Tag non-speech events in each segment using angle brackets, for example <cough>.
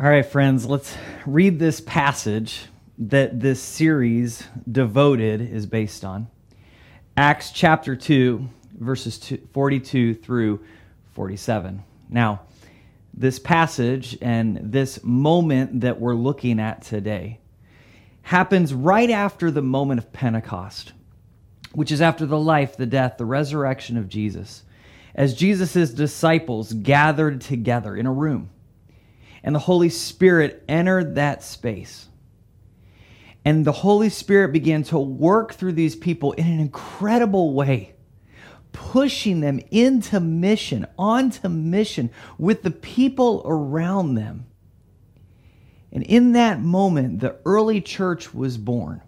All right, friends, let's read this passage that this series, Devoted, is based on. Acts chapter 2, verses 42 through 47. Now, this passage and this moment that we're looking at today happens right after the moment of Pentecost, which is after the life, the death, the resurrection of Jesus, as Jesus' disciples gathered together in a room and the Holy Spirit entered that space. And the Holy Spirit began to work through these people in an incredible way, pushing them into mission, onto mission with the people around them. And in that moment, the early church was born.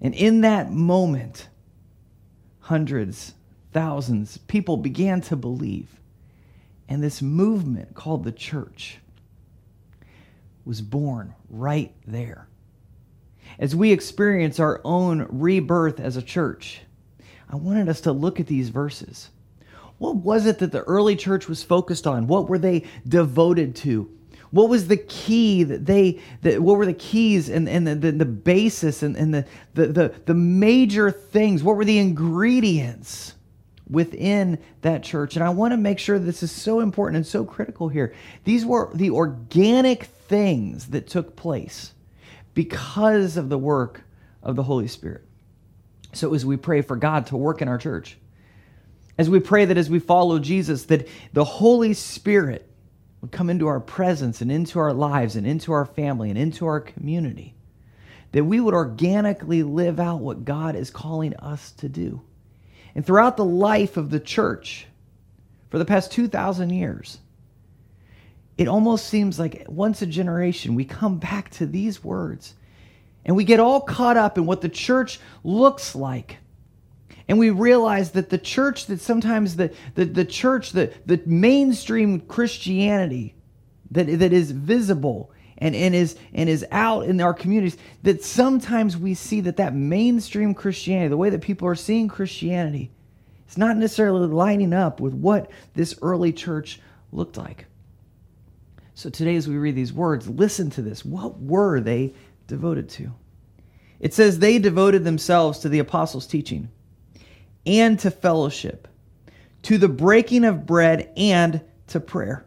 And in that moment, hundreds, thousands, people began to believe. And this movement called the church was born right there. As we experience our own rebirth as a church, I wanted us to look at these verses. What was it that the early church was focused on? What were they devoted to? What was the key that they, that, what were the keys and, and the, the, the basis and, and the, the, the, the major things? What were the ingredients within that church. And I want to make sure this is so important and so critical here. These were the organic things that took place because of the work of the Holy Spirit. So as we pray for God to work in our church, as we pray that as we follow Jesus, that the Holy Spirit would come into our presence and into our lives and into our family and into our community, that we would organically live out what God is calling us to do. And throughout the life of the church, for the past 2,000 years, it almost seems like once a generation we come back to these words and we get all caught up in what the church looks like. And we realize that the church, that sometimes the, the, the church, the, the mainstream Christianity that, that is visible and, and is and is out in our communities that sometimes we see that that mainstream Christianity, the way that people are seeing Christianity, is not necessarily lining up with what this early church looked like. So today, as we read these words, listen to this. What were they devoted to? It says they devoted themselves to the apostles' teaching and to fellowship, to the breaking of bread and to prayer.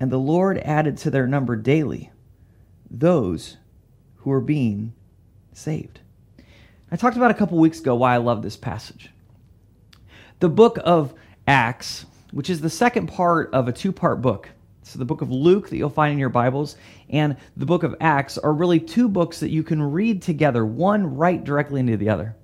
And the Lord added to their number daily those who are being saved. I talked about a couple weeks ago why I love this passage. The book of Acts, which is the second part of a two part book. So, the book of Luke that you'll find in your Bibles and the book of Acts are really two books that you can read together, one right directly into the other.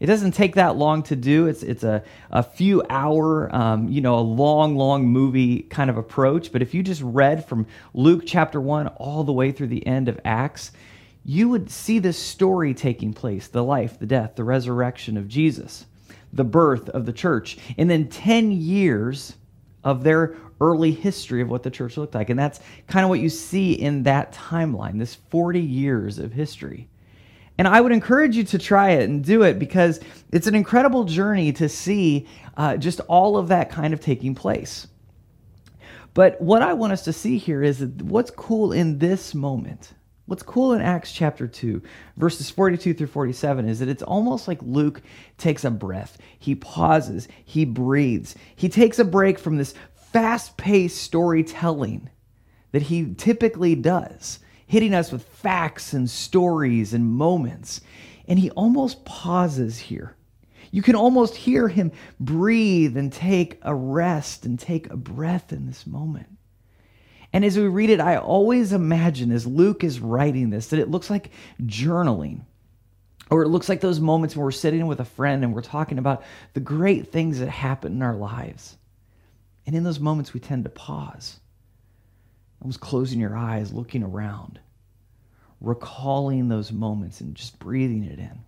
It doesn't take that long to do. It's it's a, a few hour, um, you know, a long, long movie kind of approach. But if you just read from Luke chapter one all the way through the end of Acts, you would see this story taking place: the life, the death, the resurrection of Jesus, the birth of the church, and then ten years of their early history of what the church looked like. And that's kind of what you see in that timeline, this 40 years of history. And I would encourage you to try it and do it because it's an incredible journey to see uh, just all of that kind of taking place. But what I want us to see here is what's cool in this moment. What's cool in Acts chapter 2, verses 42 through 47, is that it's almost like Luke takes a breath. He pauses, he breathes, he takes a break from this fast paced storytelling that he typically does hitting us with facts and stories and moments. And he almost pauses here. You can almost hear him breathe and take a rest and take a breath in this moment. And as we read it, I always imagine as Luke is writing this that it looks like journaling. Or it looks like those moments when we're sitting with a friend and we're talking about the great things that happen in our lives. And in those moments, we tend to pause almost closing your eyes, looking around, recalling those moments and just breathing it in.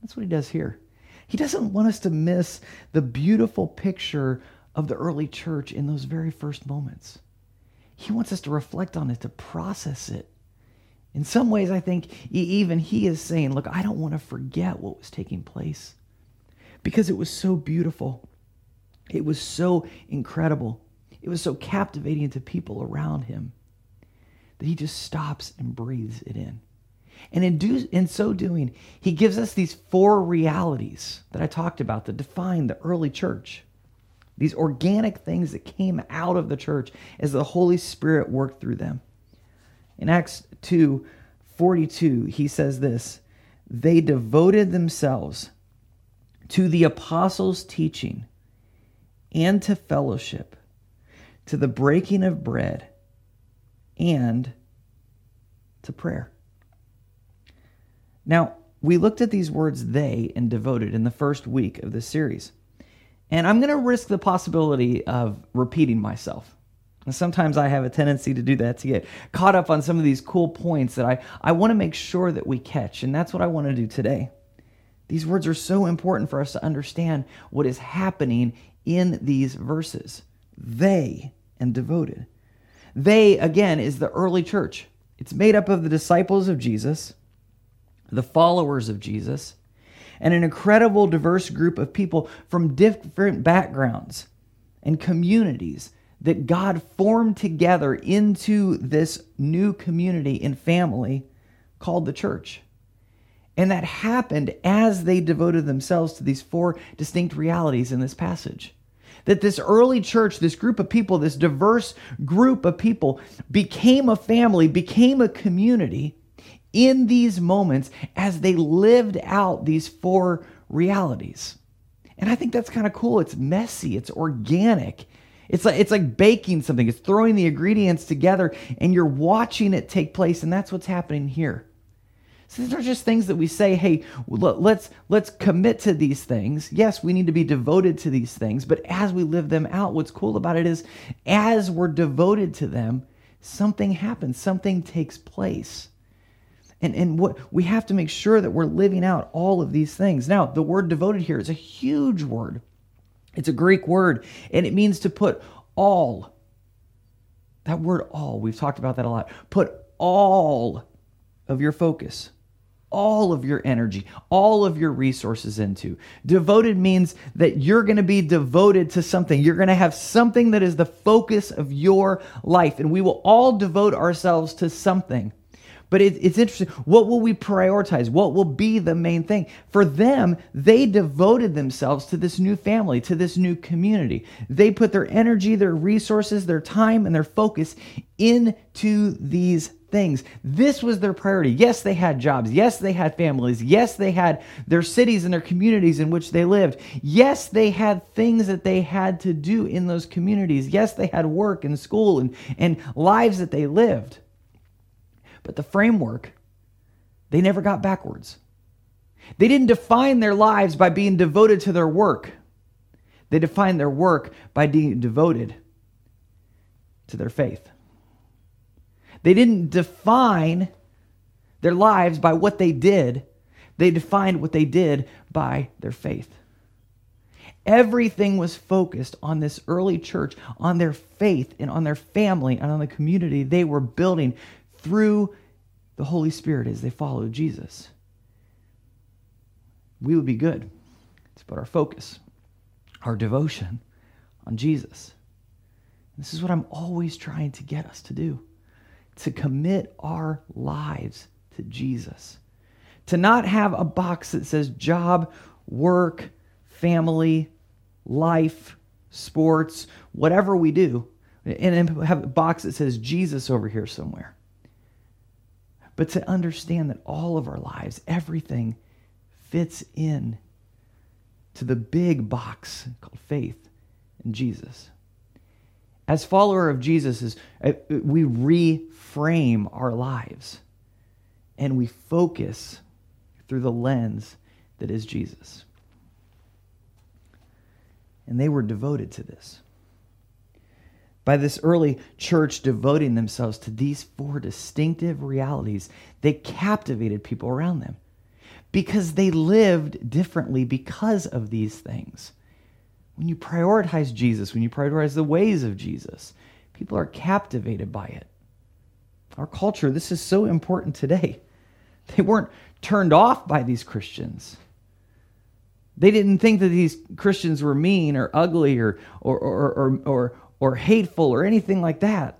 That's what he does here. He doesn't want us to miss the beautiful picture of the early church in those very first moments. He wants us to reflect on it, to process it. In some ways, I think even he is saying, Look, I don't want to forget what was taking place because it was so beautiful. It was so incredible. It was so captivating to people around him that he just stops and breathes it in. And in, do, in so doing, he gives us these four realities that I talked about that define the early church. These organic things that came out of the church as the Holy Spirit worked through them. In Acts 2 42, he says this They devoted themselves to the apostles' teaching and to fellowship, to the breaking of bread, and to prayer. Now, we looked at these words they and devoted in the first week of this series. And I'm going to risk the possibility of repeating myself. And sometimes I have a tendency to do that to get caught up on some of these cool points that I, I want to make sure that we catch. And that's what I want to do today. These words are so important for us to understand what is happening in these verses. They and devoted. They, again, is the early church. It's made up of the disciples of Jesus, the followers of Jesus, and an incredible diverse group of people from different backgrounds and communities that God formed together into this new community and family called the church. And that happened as they devoted themselves to these four distinct realities in this passage. That this early church, this group of people, this diverse group of people became a family, became a community in these moments as they lived out these four realities. And I think that's kind of cool. It's messy, it's organic. It's like it's like baking something. It's throwing the ingredients together and you're watching it take place and that's what's happening here. So these are just things that we say, hey, let's let's commit to these things. Yes, we need to be devoted to these things, but as we live them out, what's cool about it is as we're devoted to them, something happens, something takes place. And, and what we have to make sure that we're living out all of these things. Now, the word devoted here is a huge word. It's a Greek word, and it means to put all. That word all, we've talked about that a lot. Put all of your focus, all of your energy, all of your resources into. Devoted means that you're going to be devoted to something. You're going to have something that is the focus of your life, and we will all devote ourselves to something. But it, it's interesting. What will we prioritize? What will be the main thing? For them, they devoted themselves to this new family, to this new community. They put their energy, their resources, their time, and their focus into these things. This was their priority. Yes, they had jobs. Yes, they had families. Yes, they had their cities and their communities in which they lived. Yes, they had things that they had to do in those communities. Yes, they had work and school and, and lives that they lived. But the framework, they never got backwards. They didn't define their lives by being devoted to their work. They defined their work by being devoted to their faith. They didn't define their lives by what they did, they defined what they did by their faith. Everything was focused on this early church, on their faith, and on their family, and on the community they were building through the Holy Spirit as they followed Jesus. We would be good It's about our focus, our devotion on Jesus. This is what I'm always trying to get us to do to commit our lives to Jesus. To not have a box that says job, work, family, life, sports, whatever we do, and have a box that says Jesus over here somewhere but to understand that all of our lives, everything fits in to the big box called faith in Jesus. As follower of Jesus, is uh, we reframe our lives and we focus through the lens that is Jesus. And they were devoted to this. by this early church devoting themselves to these four distinctive realities, they captivated people around them because they lived differently because of these things. When you prioritize Jesus, when you prioritize the ways of Jesus, people are captivated by it. Our culture, this is so important today. <laughs> They weren't turned off by these Christians. They didn't think that these Christians were mean or ugly or, or, or, or, or, or hateful or anything like that.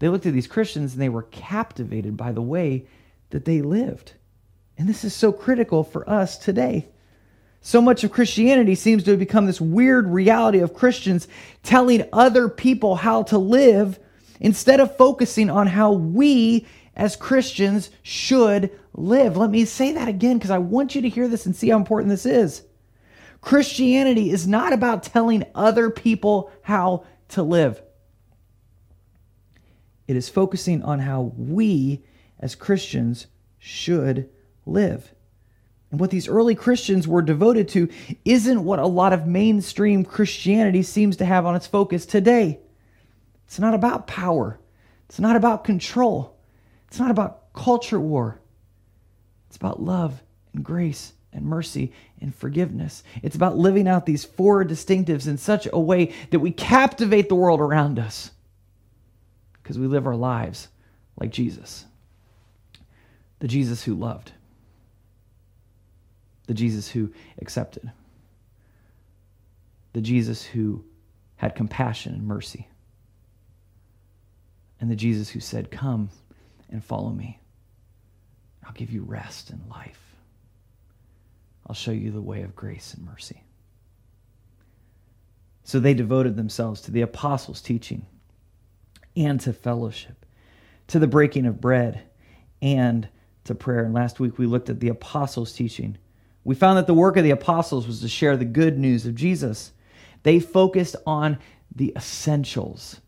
They looked at these Christians and they were captivated by the way that they lived. And this is so critical for us today. So much of Christianity seems to have become this weird reality of Christians telling other people how to live instead of focusing on how we as Christians should live. Let me say that again because I want you to hear this and see how important this is. Christianity is not about telling other people how to live. It is focusing on how we as Christians should live. And what these early Christians were devoted to isn't what a lot of mainstream Christianity seems to have on its focus today. It's not about power, it's not about control, it's not about culture war. It's about love and grace and mercy and forgiveness. It's about living out these four distinctives in such a way that we captivate the world around us because we live our lives like Jesus. The Jesus who loved, the Jesus who accepted, the Jesus who had compassion and mercy, and the Jesus who said, Come and follow me. I'll give you rest and life. I'll show you the way of grace and mercy. So they devoted themselves to the apostles' teaching and to fellowship, to the breaking of bread and to prayer. And last week we looked at the apostles' teaching. We found that the work of the apostles was to share the good news of Jesus. They focused on the essentials.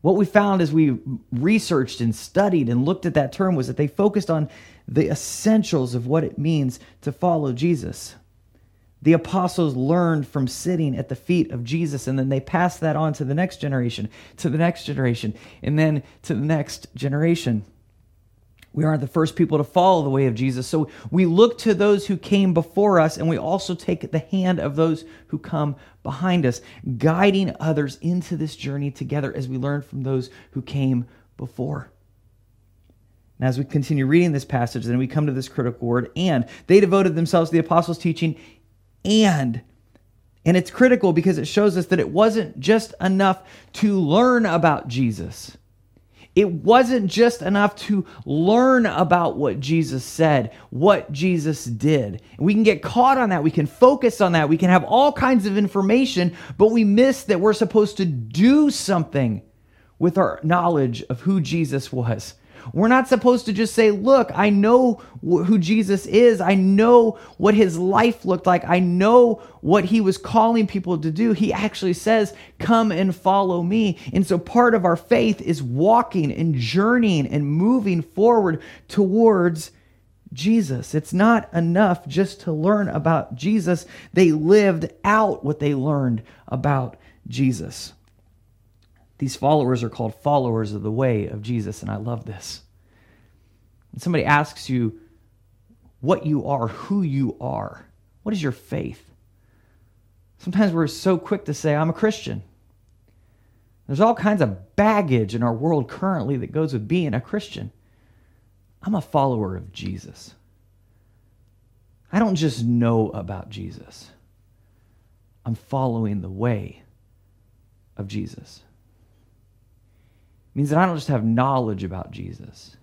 What we found as we researched and studied and looked at that term was that they focused on the essentials of what it means to follow Jesus. The apostles learned from sitting at the feet of Jesus, and then they passed that on to the next generation, to the next generation, and then to the next generation. We aren't the first people to follow the way of Jesus. So we look to those who came before us, and we also take the hand of those who come behind us, guiding others into this journey together as we learn from those who came before. And as we continue reading this passage, then we come to this critical word, and they devoted themselves to the apostles' teaching, and. And it's critical because it shows us that it wasn't just enough to learn about Jesus. It wasn't just enough to learn about what Jesus said, what Jesus did. We can get caught on that. We can focus on that. We can have all kinds of information, but we miss that we're supposed to do something with our knowledge of who Jesus was. We're not supposed to just say, Look, I know who Jesus is. I know what his life looked like. I know what he was calling people to do. He actually says, Come and follow me. And so part of our faith is walking and journeying and moving forward towards Jesus. It's not enough just to learn about Jesus, they lived out what they learned about Jesus. These followers are called followers of the way of Jesus, and I love this. When somebody asks you what you are, who you are, what is your faith? Sometimes we're so quick to say, I'm a Christian. There's all kinds of baggage in our world currently that goes with being a Christian. I'm a follower of Jesus. I don't just know about Jesus, I'm following the way of Jesus means that I don't just have knowledge about Jesus,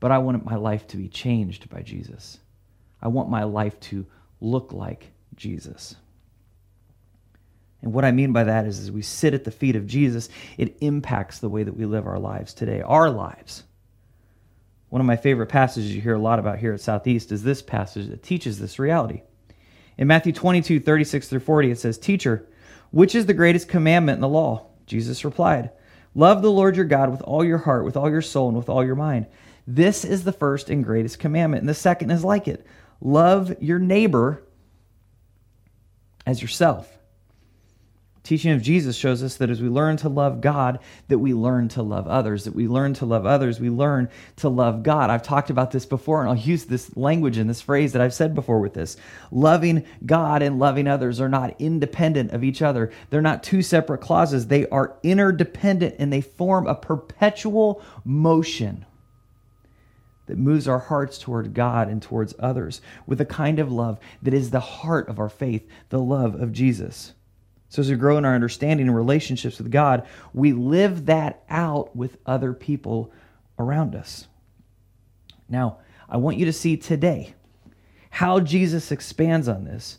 but I want my life to be changed by Jesus. I want my life to look like Jesus. And what I mean by that is, as we sit at the feet of Jesus, it impacts the way that we live our lives today, our lives. One of my favorite passages you hear a lot about here at Southeast is this passage that teaches this reality. In Matthew 22, 36 through 40, it says, Teacher, which is the greatest commandment in the law? Jesus replied, Love the Lord your God with all your heart, with all your soul, and with all your mind. This is the first and greatest commandment. And the second is like it love your neighbor as yourself. Teaching of Jesus shows us that as we learn to love God, that we learn to love others. That we learn to love others, we learn to love God. I've talked about this before, and I'll use this language and this phrase that I've said before with this. Loving God and loving others are not independent of each other. They're not two separate clauses. They are interdependent and they form a perpetual motion that moves our hearts toward God and towards others with a kind of love that is the heart of our faith, the love of Jesus. So, as we grow in our understanding and relationships with God, we live that out with other people around us. Now, I want you to see today how Jesus expands on this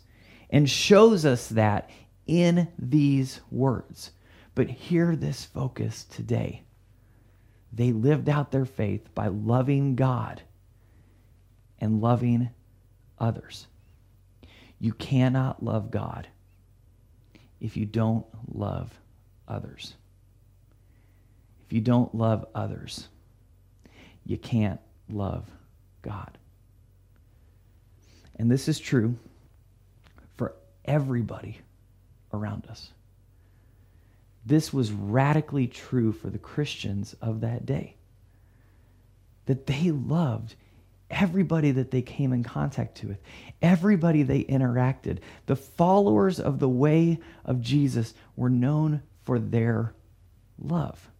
and shows us that in these words. But hear this focus today. They lived out their faith by loving God and loving others. You cannot love God if you don't love others. If you don't love others, you can't love God. And this is true for everybody around us. This was radically true for the Christians of that day. That they loved everybody that they came in contact with, everybody they interacted. The followers of the way of Jesus were known for their love.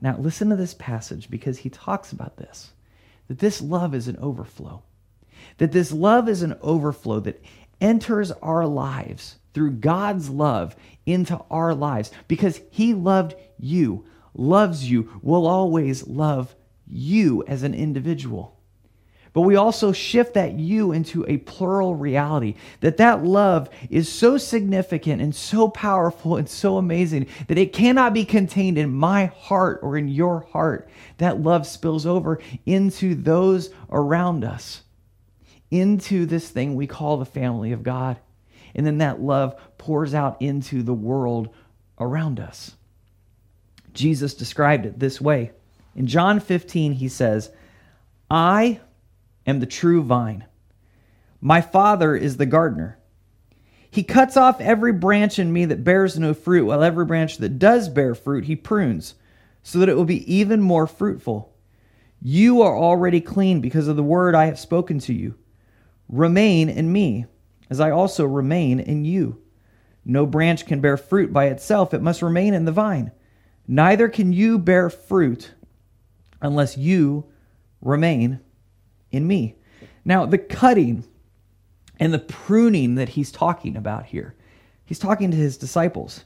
Now, listen to this passage because he talks about this that this love is an overflow. That this love is an overflow that enters our lives through God's love into our lives because he loved you, loves you, will always love you as an individual. But we also shift that you into a plural reality. That that love is so significant and so powerful and so amazing that it cannot be contained in my heart or in your heart. That love spills over into those around us, into this thing we call the family of God. And then that love pours out into the world around us. Jesus described it this way in John 15, he says, I am the true vine. My Father is the gardener. He cuts off every branch in me that bears no fruit, while every branch that does bear fruit, he prunes, so that it will be even more fruitful. You are already clean because of the word I have spoken to you. Remain in me, as I also remain in you. No branch can bear fruit by itself, it must remain in the vine. Neither can you bear fruit unless you remain in me. Now, the cutting and the pruning that he's talking about here, he's talking to his disciples.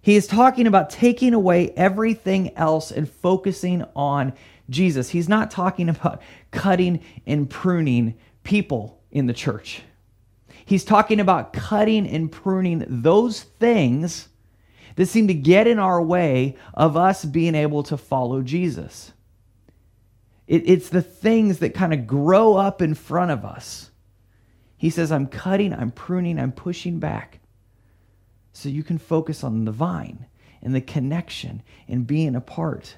He is talking about taking away everything else and focusing on Jesus. He's not talking <laughs> about cutting and pruning people in the church. He's talking about cutting and pruning those things that seem to get in our way of us being able to follow Jesus. It, it's the things that kind of grow up in front of us. He says, I'm cutting, I'm pruning, I'm pushing back so you can focus on the vine and the connection and being a part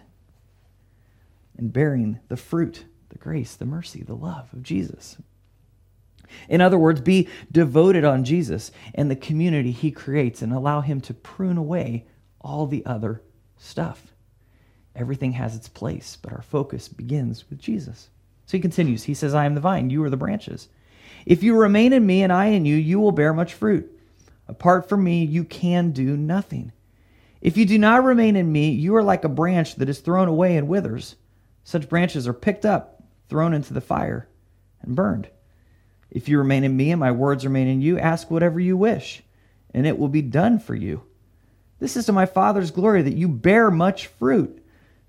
and bearing the fruit, the grace, the mercy, the love of Jesus. In other words, be devoted on Jesus and the community he creates and allow him to prune away all the other stuff. Everything has its place, but our focus begins with Jesus. So he continues. He says, I am the vine, you are the branches. If you remain in me and I in you, you will bear much fruit. Apart from me, you can do nothing. If you do not remain in me, you are like a branch that is thrown away and withers. Such branches are picked up, thrown into the fire, and burned. If you remain in me and my words remain in you, ask whatever you wish, and it will be done for you. This is to my Father's glory that you bear much fruit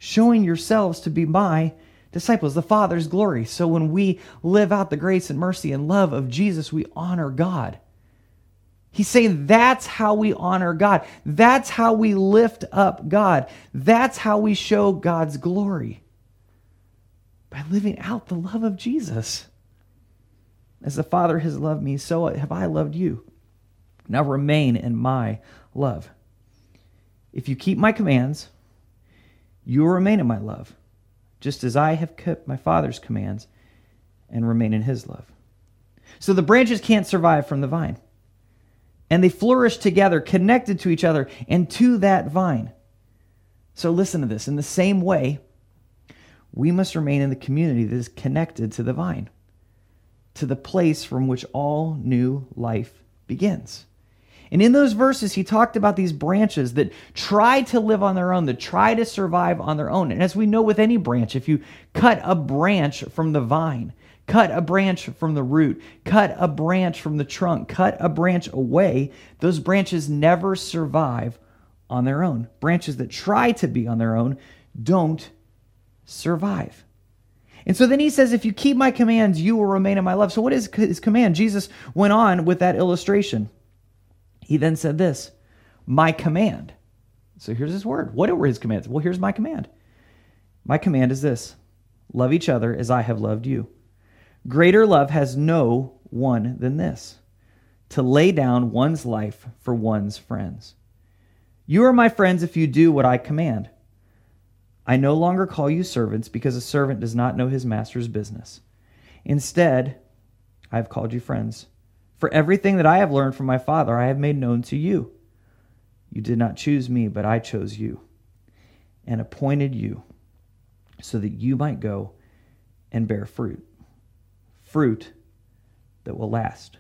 showing yourselves to be my disciples, the Father's glory. So when we live out the grace and mercy and love of Jesus, we honor God. He's saying that's how we honor God. That's how we lift up God. That's how we show God's glory by living out the love of Jesus. As the Father has loved me, so have I loved you. Now remain in my love. If you keep my commands, you will remain in my love, just as I have kept my Father's commands and remain in his love. So the branches can't survive from the vine. and they flourish together, connected to each other and to that vine. So listen to this. In the same way, we must remain in the community that is connected to the vine, to the place from which all new life begins. And in those verses, he talked about these branches that try to live on their own, that try to survive on their own. And as we know with any branch, if you cut a branch from the vine, cut a branch from the root, cut a branch from the trunk, cut a branch away, those branches never survive on their own. Branches that try to be on their own don't survive. And so then he says, If you keep my commands, you will remain in my love. So, what is his command? Jesus went on with that illustration. He then said this, My command. So here's his word. What were his commands? Well, here's my command. My command is this love each other as I have loved you. Greater love has no one than this to lay down one's life for one's friends. You are my friends if you do what I command. I no longer call you servants because a servant does not know his master's business. Instead, I have called you friends. For everything that I have learned from my Father, I have made known to you. You did not choose me, but I chose you and appointed you so that you might go and bear fruit. Fruit that will last.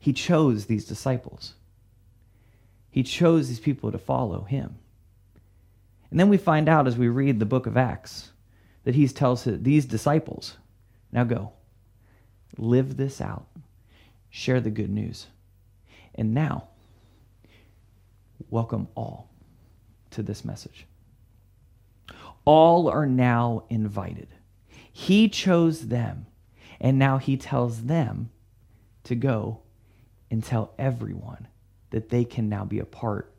He chose these disciples. He chose these people to follow him. And then we find out as we read the book of Acts that he tells these disciples, now go, live this out, share the good news. And now, welcome all to this message. All are now invited. He chose them, and now he tells them to go and tell everyone that they can now be a part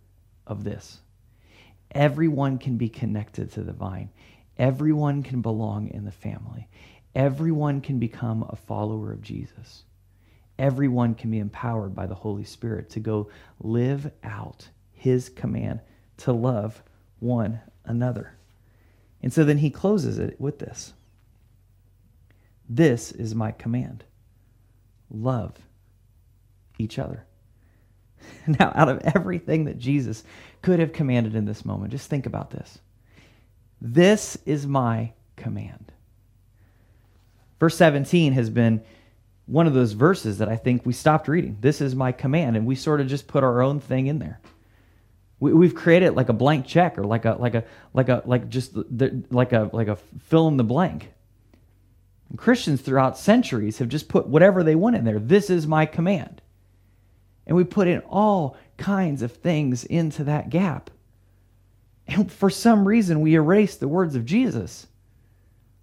of this. Everyone can be connected to the vine. Everyone can belong in the family. Everyone can become a follower of Jesus. Everyone can be empowered by the Holy Spirit to go live out his command to love one another. And so then he closes it with this This is my command love each other. <laughs> Now, out of everything that Jesus could have commanded in this moment, just think about this. This is my command. Verse 17 has been one of those verses that I think we stopped reading. This is my command, and we sort of just put our own thing in there. We, have created like a blank check or like a like a like a like just the, like a like a fill in the blank. And Christians throughout centuries have just put whatever they want in there. This is my command. And we put in all kinds of things into that gap. And for some reason, we erase the words of Jesus.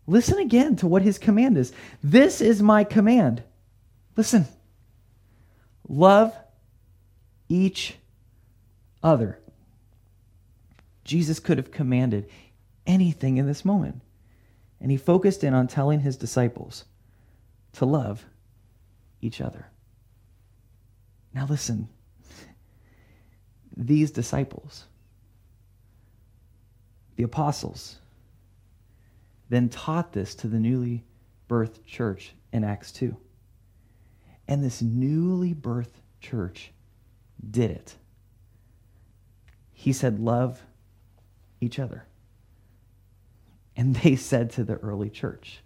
Listen again to what his command is. This is my command. Listen. Love each other. Jesus could have commanded anything in this moment. And he focused in on telling his disciples to love each other. Now, listen, these disciples, the apostles, then taught this to the newly birthed church in Acts 2. And this newly birthed church did it. He said, Love each other. And they <laughs> said to the early church,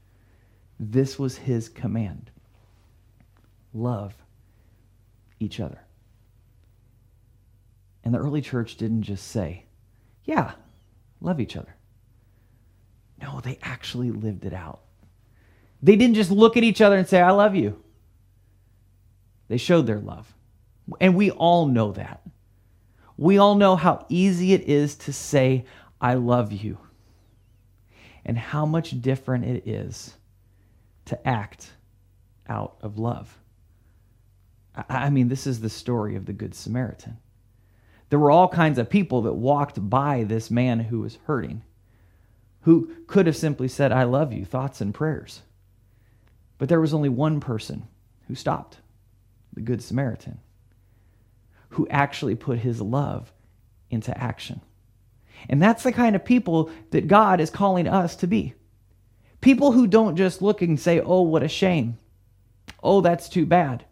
This was his command love each other. And the early church didn't just say, yeah, love each other. No, they actually lived it out. They didn't just look at each other and say, I love you. They showed their love. And we all know that. We all know how easy it is to say, I love you, and how much different it is to act out of love. I mean, this is the story of the Good Samaritan. There were all kinds of people that walked by this man who was hurting, who could have simply said, I love you, thoughts and prayers. But there was only one person who stopped, the Good Samaritan, who actually put his love into action. And that's the kind of people that God is calling us to be. People who don't just look and say, oh, what a shame. Oh, that's too bad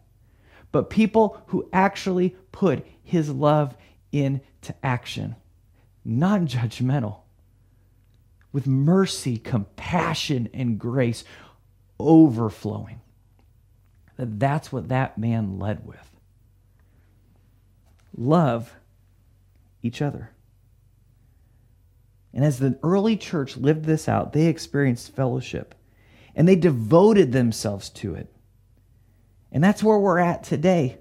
but people who actually put his love into action, non judgmental, with mercy, compassion, and grace overflowing. That that's what that man led with. Love each other. And as the early church lived this out, they experienced fellowship and they devoted themselves to it. And that's where we're at today.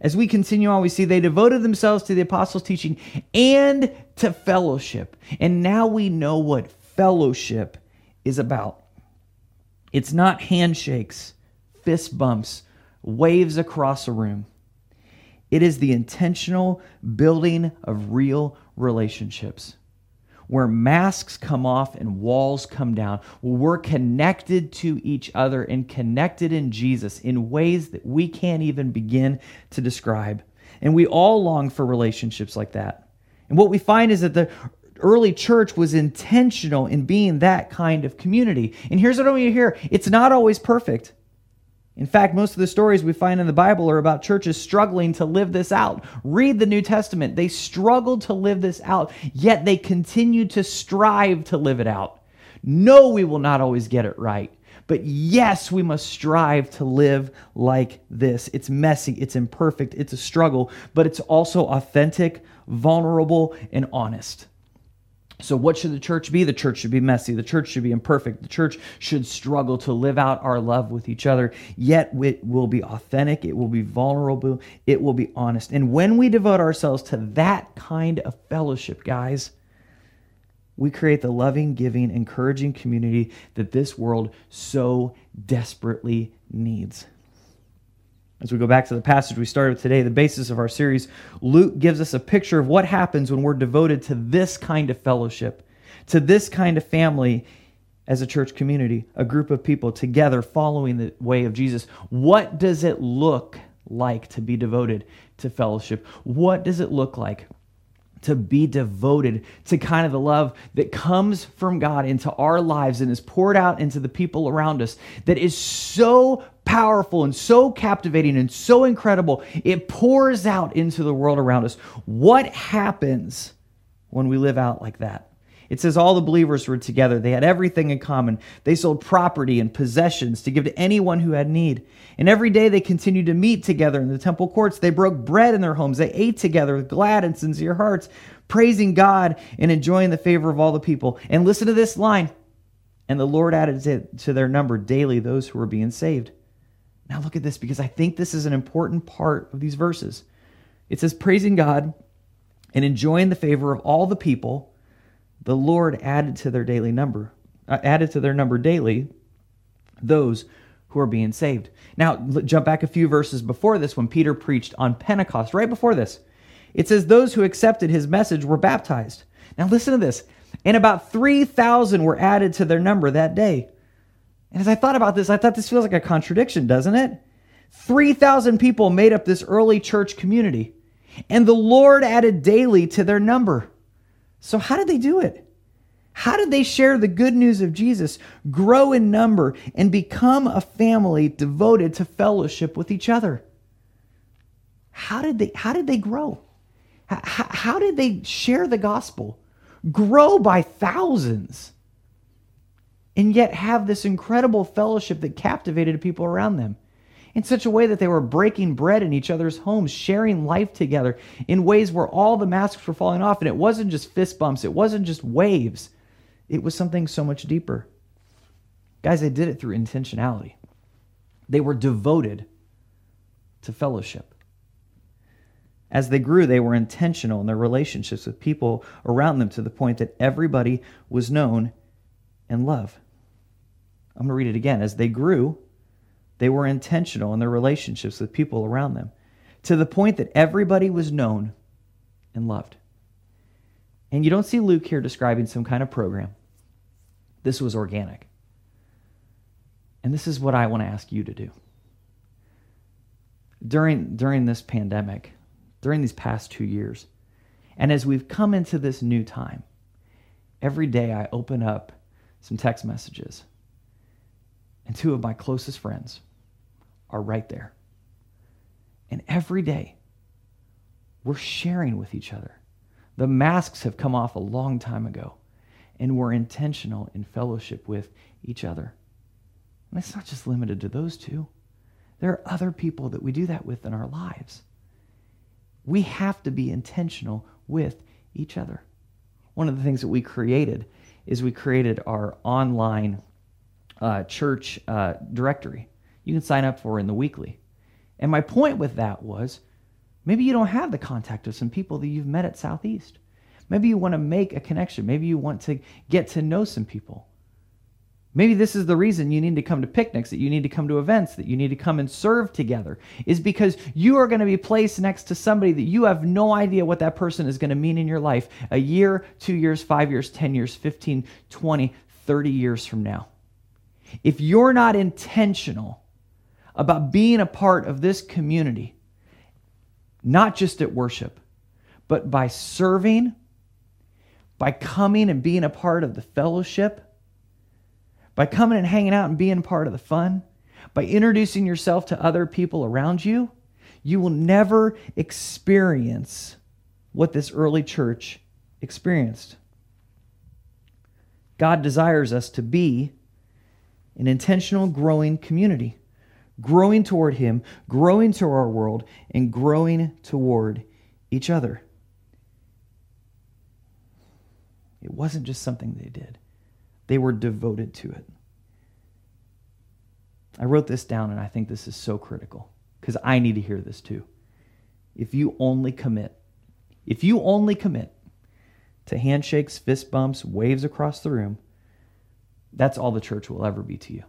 As we continue on, we see they devoted themselves to the apostles' teaching and to fellowship. And now we know what fellowship is about. It's not handshakes, fist bumps, waves across a room. It is the intentional building of real relationships where masks come off and walls come down. We're connected to each other and connected in Jesus in ways that we can't even begin to describe. And we all long for relationships like that. And what we find is that the early church was intentional in being that kind of community. And here's what I want you to hear it's not always perfect. In fact, most of the stories we find in the Bible are about churches struggling to live this out. Read the New Testament. They struggled to live this out, yet they continued to strive to live it out. No, we will not always get it right. But yes, we must strive to live like this. It's messy, it's imperfect, it's a struggle, but it's also authentic, vulnerable, and honest. So, what should the church be? The church should be messy. The church should be imperfect. The church should struggle to live out our love with each other. Yet, it will be authentic. It will be vulnerable. It will be honest. And when we devote ourselves to that kind of fellowship, guys, we create the loving, giving, encouraging community that this world so desperately needs. As we go back to the passage we started with today, the basis of our series, Luke gives us a picture of what happens when we're devoted to this kind of fellowship, to this kind of family as a church community, a group of people together following the way of Jesus. What does it look like to be devoted to fellowship? What does it look like to be devoted to kind of the love that comes from God into our lives and is poured out into the people around us that is so powerful and so captivating and so incredible. It pours out into the world around us. What happens when we live out like that? It says all the believers were together. They had everything in common. They sold property and possessions to give to anyone who had need. And every day they continued to meet together in the temple courts. They broke bread in their homes. They ate together with glad and sincere hearts, praising God and enjoying the favor of all the people. And listen to this line. And the Lord added to their number daily those who were being saved. Now look at this because I think this is an important part of these verses. It says, praising God and enjoying the favor of all the people the Lord added to their daily number, uh, added to their number daily those who are being saved. Now, jump back a few verses before this when Peter preached on Pentecost, right before this. It says, Those who accepted his message were baptized. Now, listen to this. And about 3,000 were added to their number that day. And as I thought about this, I thought this feels like a contradiction, doesn't it? 3,000 people made up this early church community, and the Lord added daily to their number. So, how did they do it? How did they share the good news of Jesus, grow in number, and become a family devoted to fellowship with each other? How did they, how did they grow? How, how did they share the gospel? Grow by thousands and yet have this incredible fellowship that captivated people around them in such a way that they were breaking bread in each other's homes, sharing life together in ways where all the masks were falling off. And it wasn't just fist bumps, it wasn't just waves, it was something so much deeper. Guys, they did it through intentionality, they were devoted to fellowship. As they grew, they were intentional in their relationships with people around them to the point that everybody was known and loved. I'm going to read it again. As they grew, they were intentional in their relationships with people around them to the point that everybody was known and loved. And you don't see Luke here describing some kind of program. This was organic. And this is what I want to ask you to do. During, during this pandemic, during these past two years, and as we've come into this new time, every day I open up some text messages. And two of my closest friends are right there. And every day, we're sharing with each other. The masks have come off a long time ago, and we're intentional in fellowship with each other. And it's not just limited to those two, there are other people that we do that with in our lives. We have to be intentional with each other. One of the things that we created is we created our online uh, church uh, directory. You can sign up for in the weekly. And my point with that was maybe you don't have the contact of some people that you've met at Southeast. Maybe you want to make a connection. Maybe you want to get to know some people. Maybe this is the reason you need to come to picnics, that you need to come to events, that you need to come and serve together, is because you are going to be placed next to somebody that you have no idea what that person is going to mean in your life a year, two years, five years, 10 years, 15, 20, 30 years from now. If you're not intentional about being a part of this community, not just at worship, but by serving, by coming and being a part of the fellowship, by coming and hanging out and being part of the fun, by introducing yourself to other people around you, you will never experience what this early church experienced. God desires us to be an intentional growing community, growing toward Him, growing to our world, and growing toward each other. It wasn't just something they did, they were devoted to it. I wrote this down, and I think this is so critical because I need to hear this too. If you only commit, if you only commit to handshakes, fist bumps, waves across the room, that's all the church will ever be to you.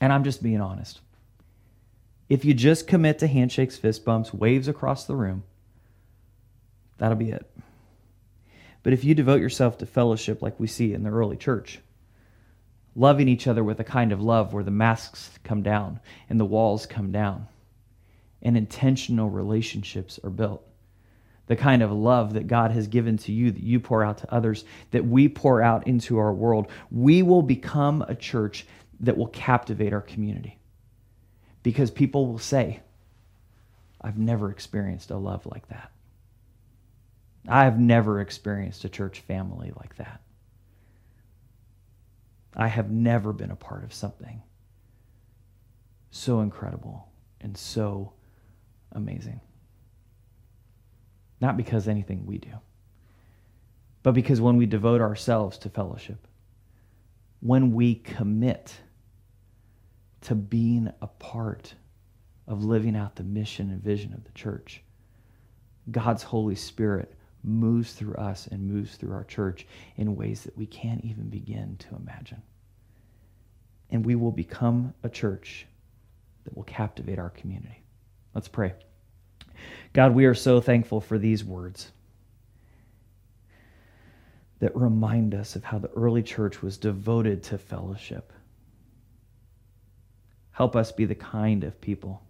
And I'm just being honest. If you just commit to handshakes, fist bumps, waves across the room, that'll be it. But if you devote yourself to fellowship like we see in the early church, loving each other with a kind of love where the masks come down and the walls come down, and intentional relationships are built, the kind of love that God has given to you, that you pour out to others, that we pour out into our world, we will become a church that will captivate our community. Because people will say, I've never experienced a love like that. I have never experienced a church family like that. I have never been a part of something so incredible and so amazing. Not because anything we do, but because when we devote ourselves to fellowship, when we commit to being a part of living out the mission and vision of the church, God's Holy Spirit moves through us and moves through our church in ways that we can't even begin to imagine. And we will become a church that will captivate our community. Let's pray. God, we are so thankful for these words that remind us of how the early church was devoted to fellowship. Help us be the kind of people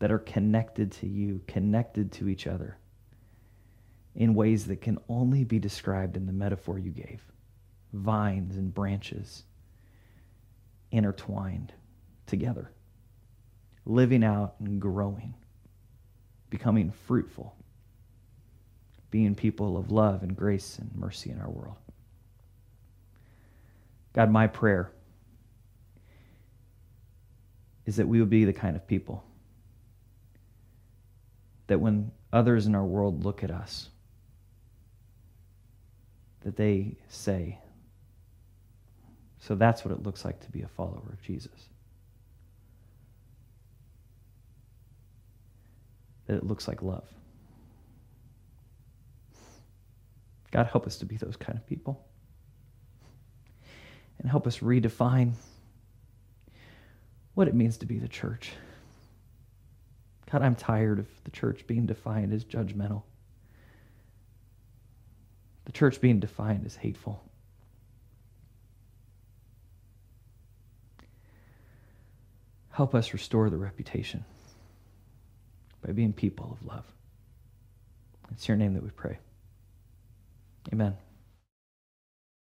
that are connected to you, connected to each other in ways that can only be described in the metaphor you gave vines and branches intertwined together, living out and growing becoming fruitful, being people of love and grace and mercy in our world. God, my prayer is that we would be the kind of people that when others in our world look at us, that they say, so that's what it looks like to be a follower of Jesus. That it looks like love. God, help us to be those kind of people. And help us redefine what it means to be the church. God, I'm tired of the church being defined as judgmental, the church being defined as hateful. Help us restore the reputation by being people of love. It's your name that we pray. Amen.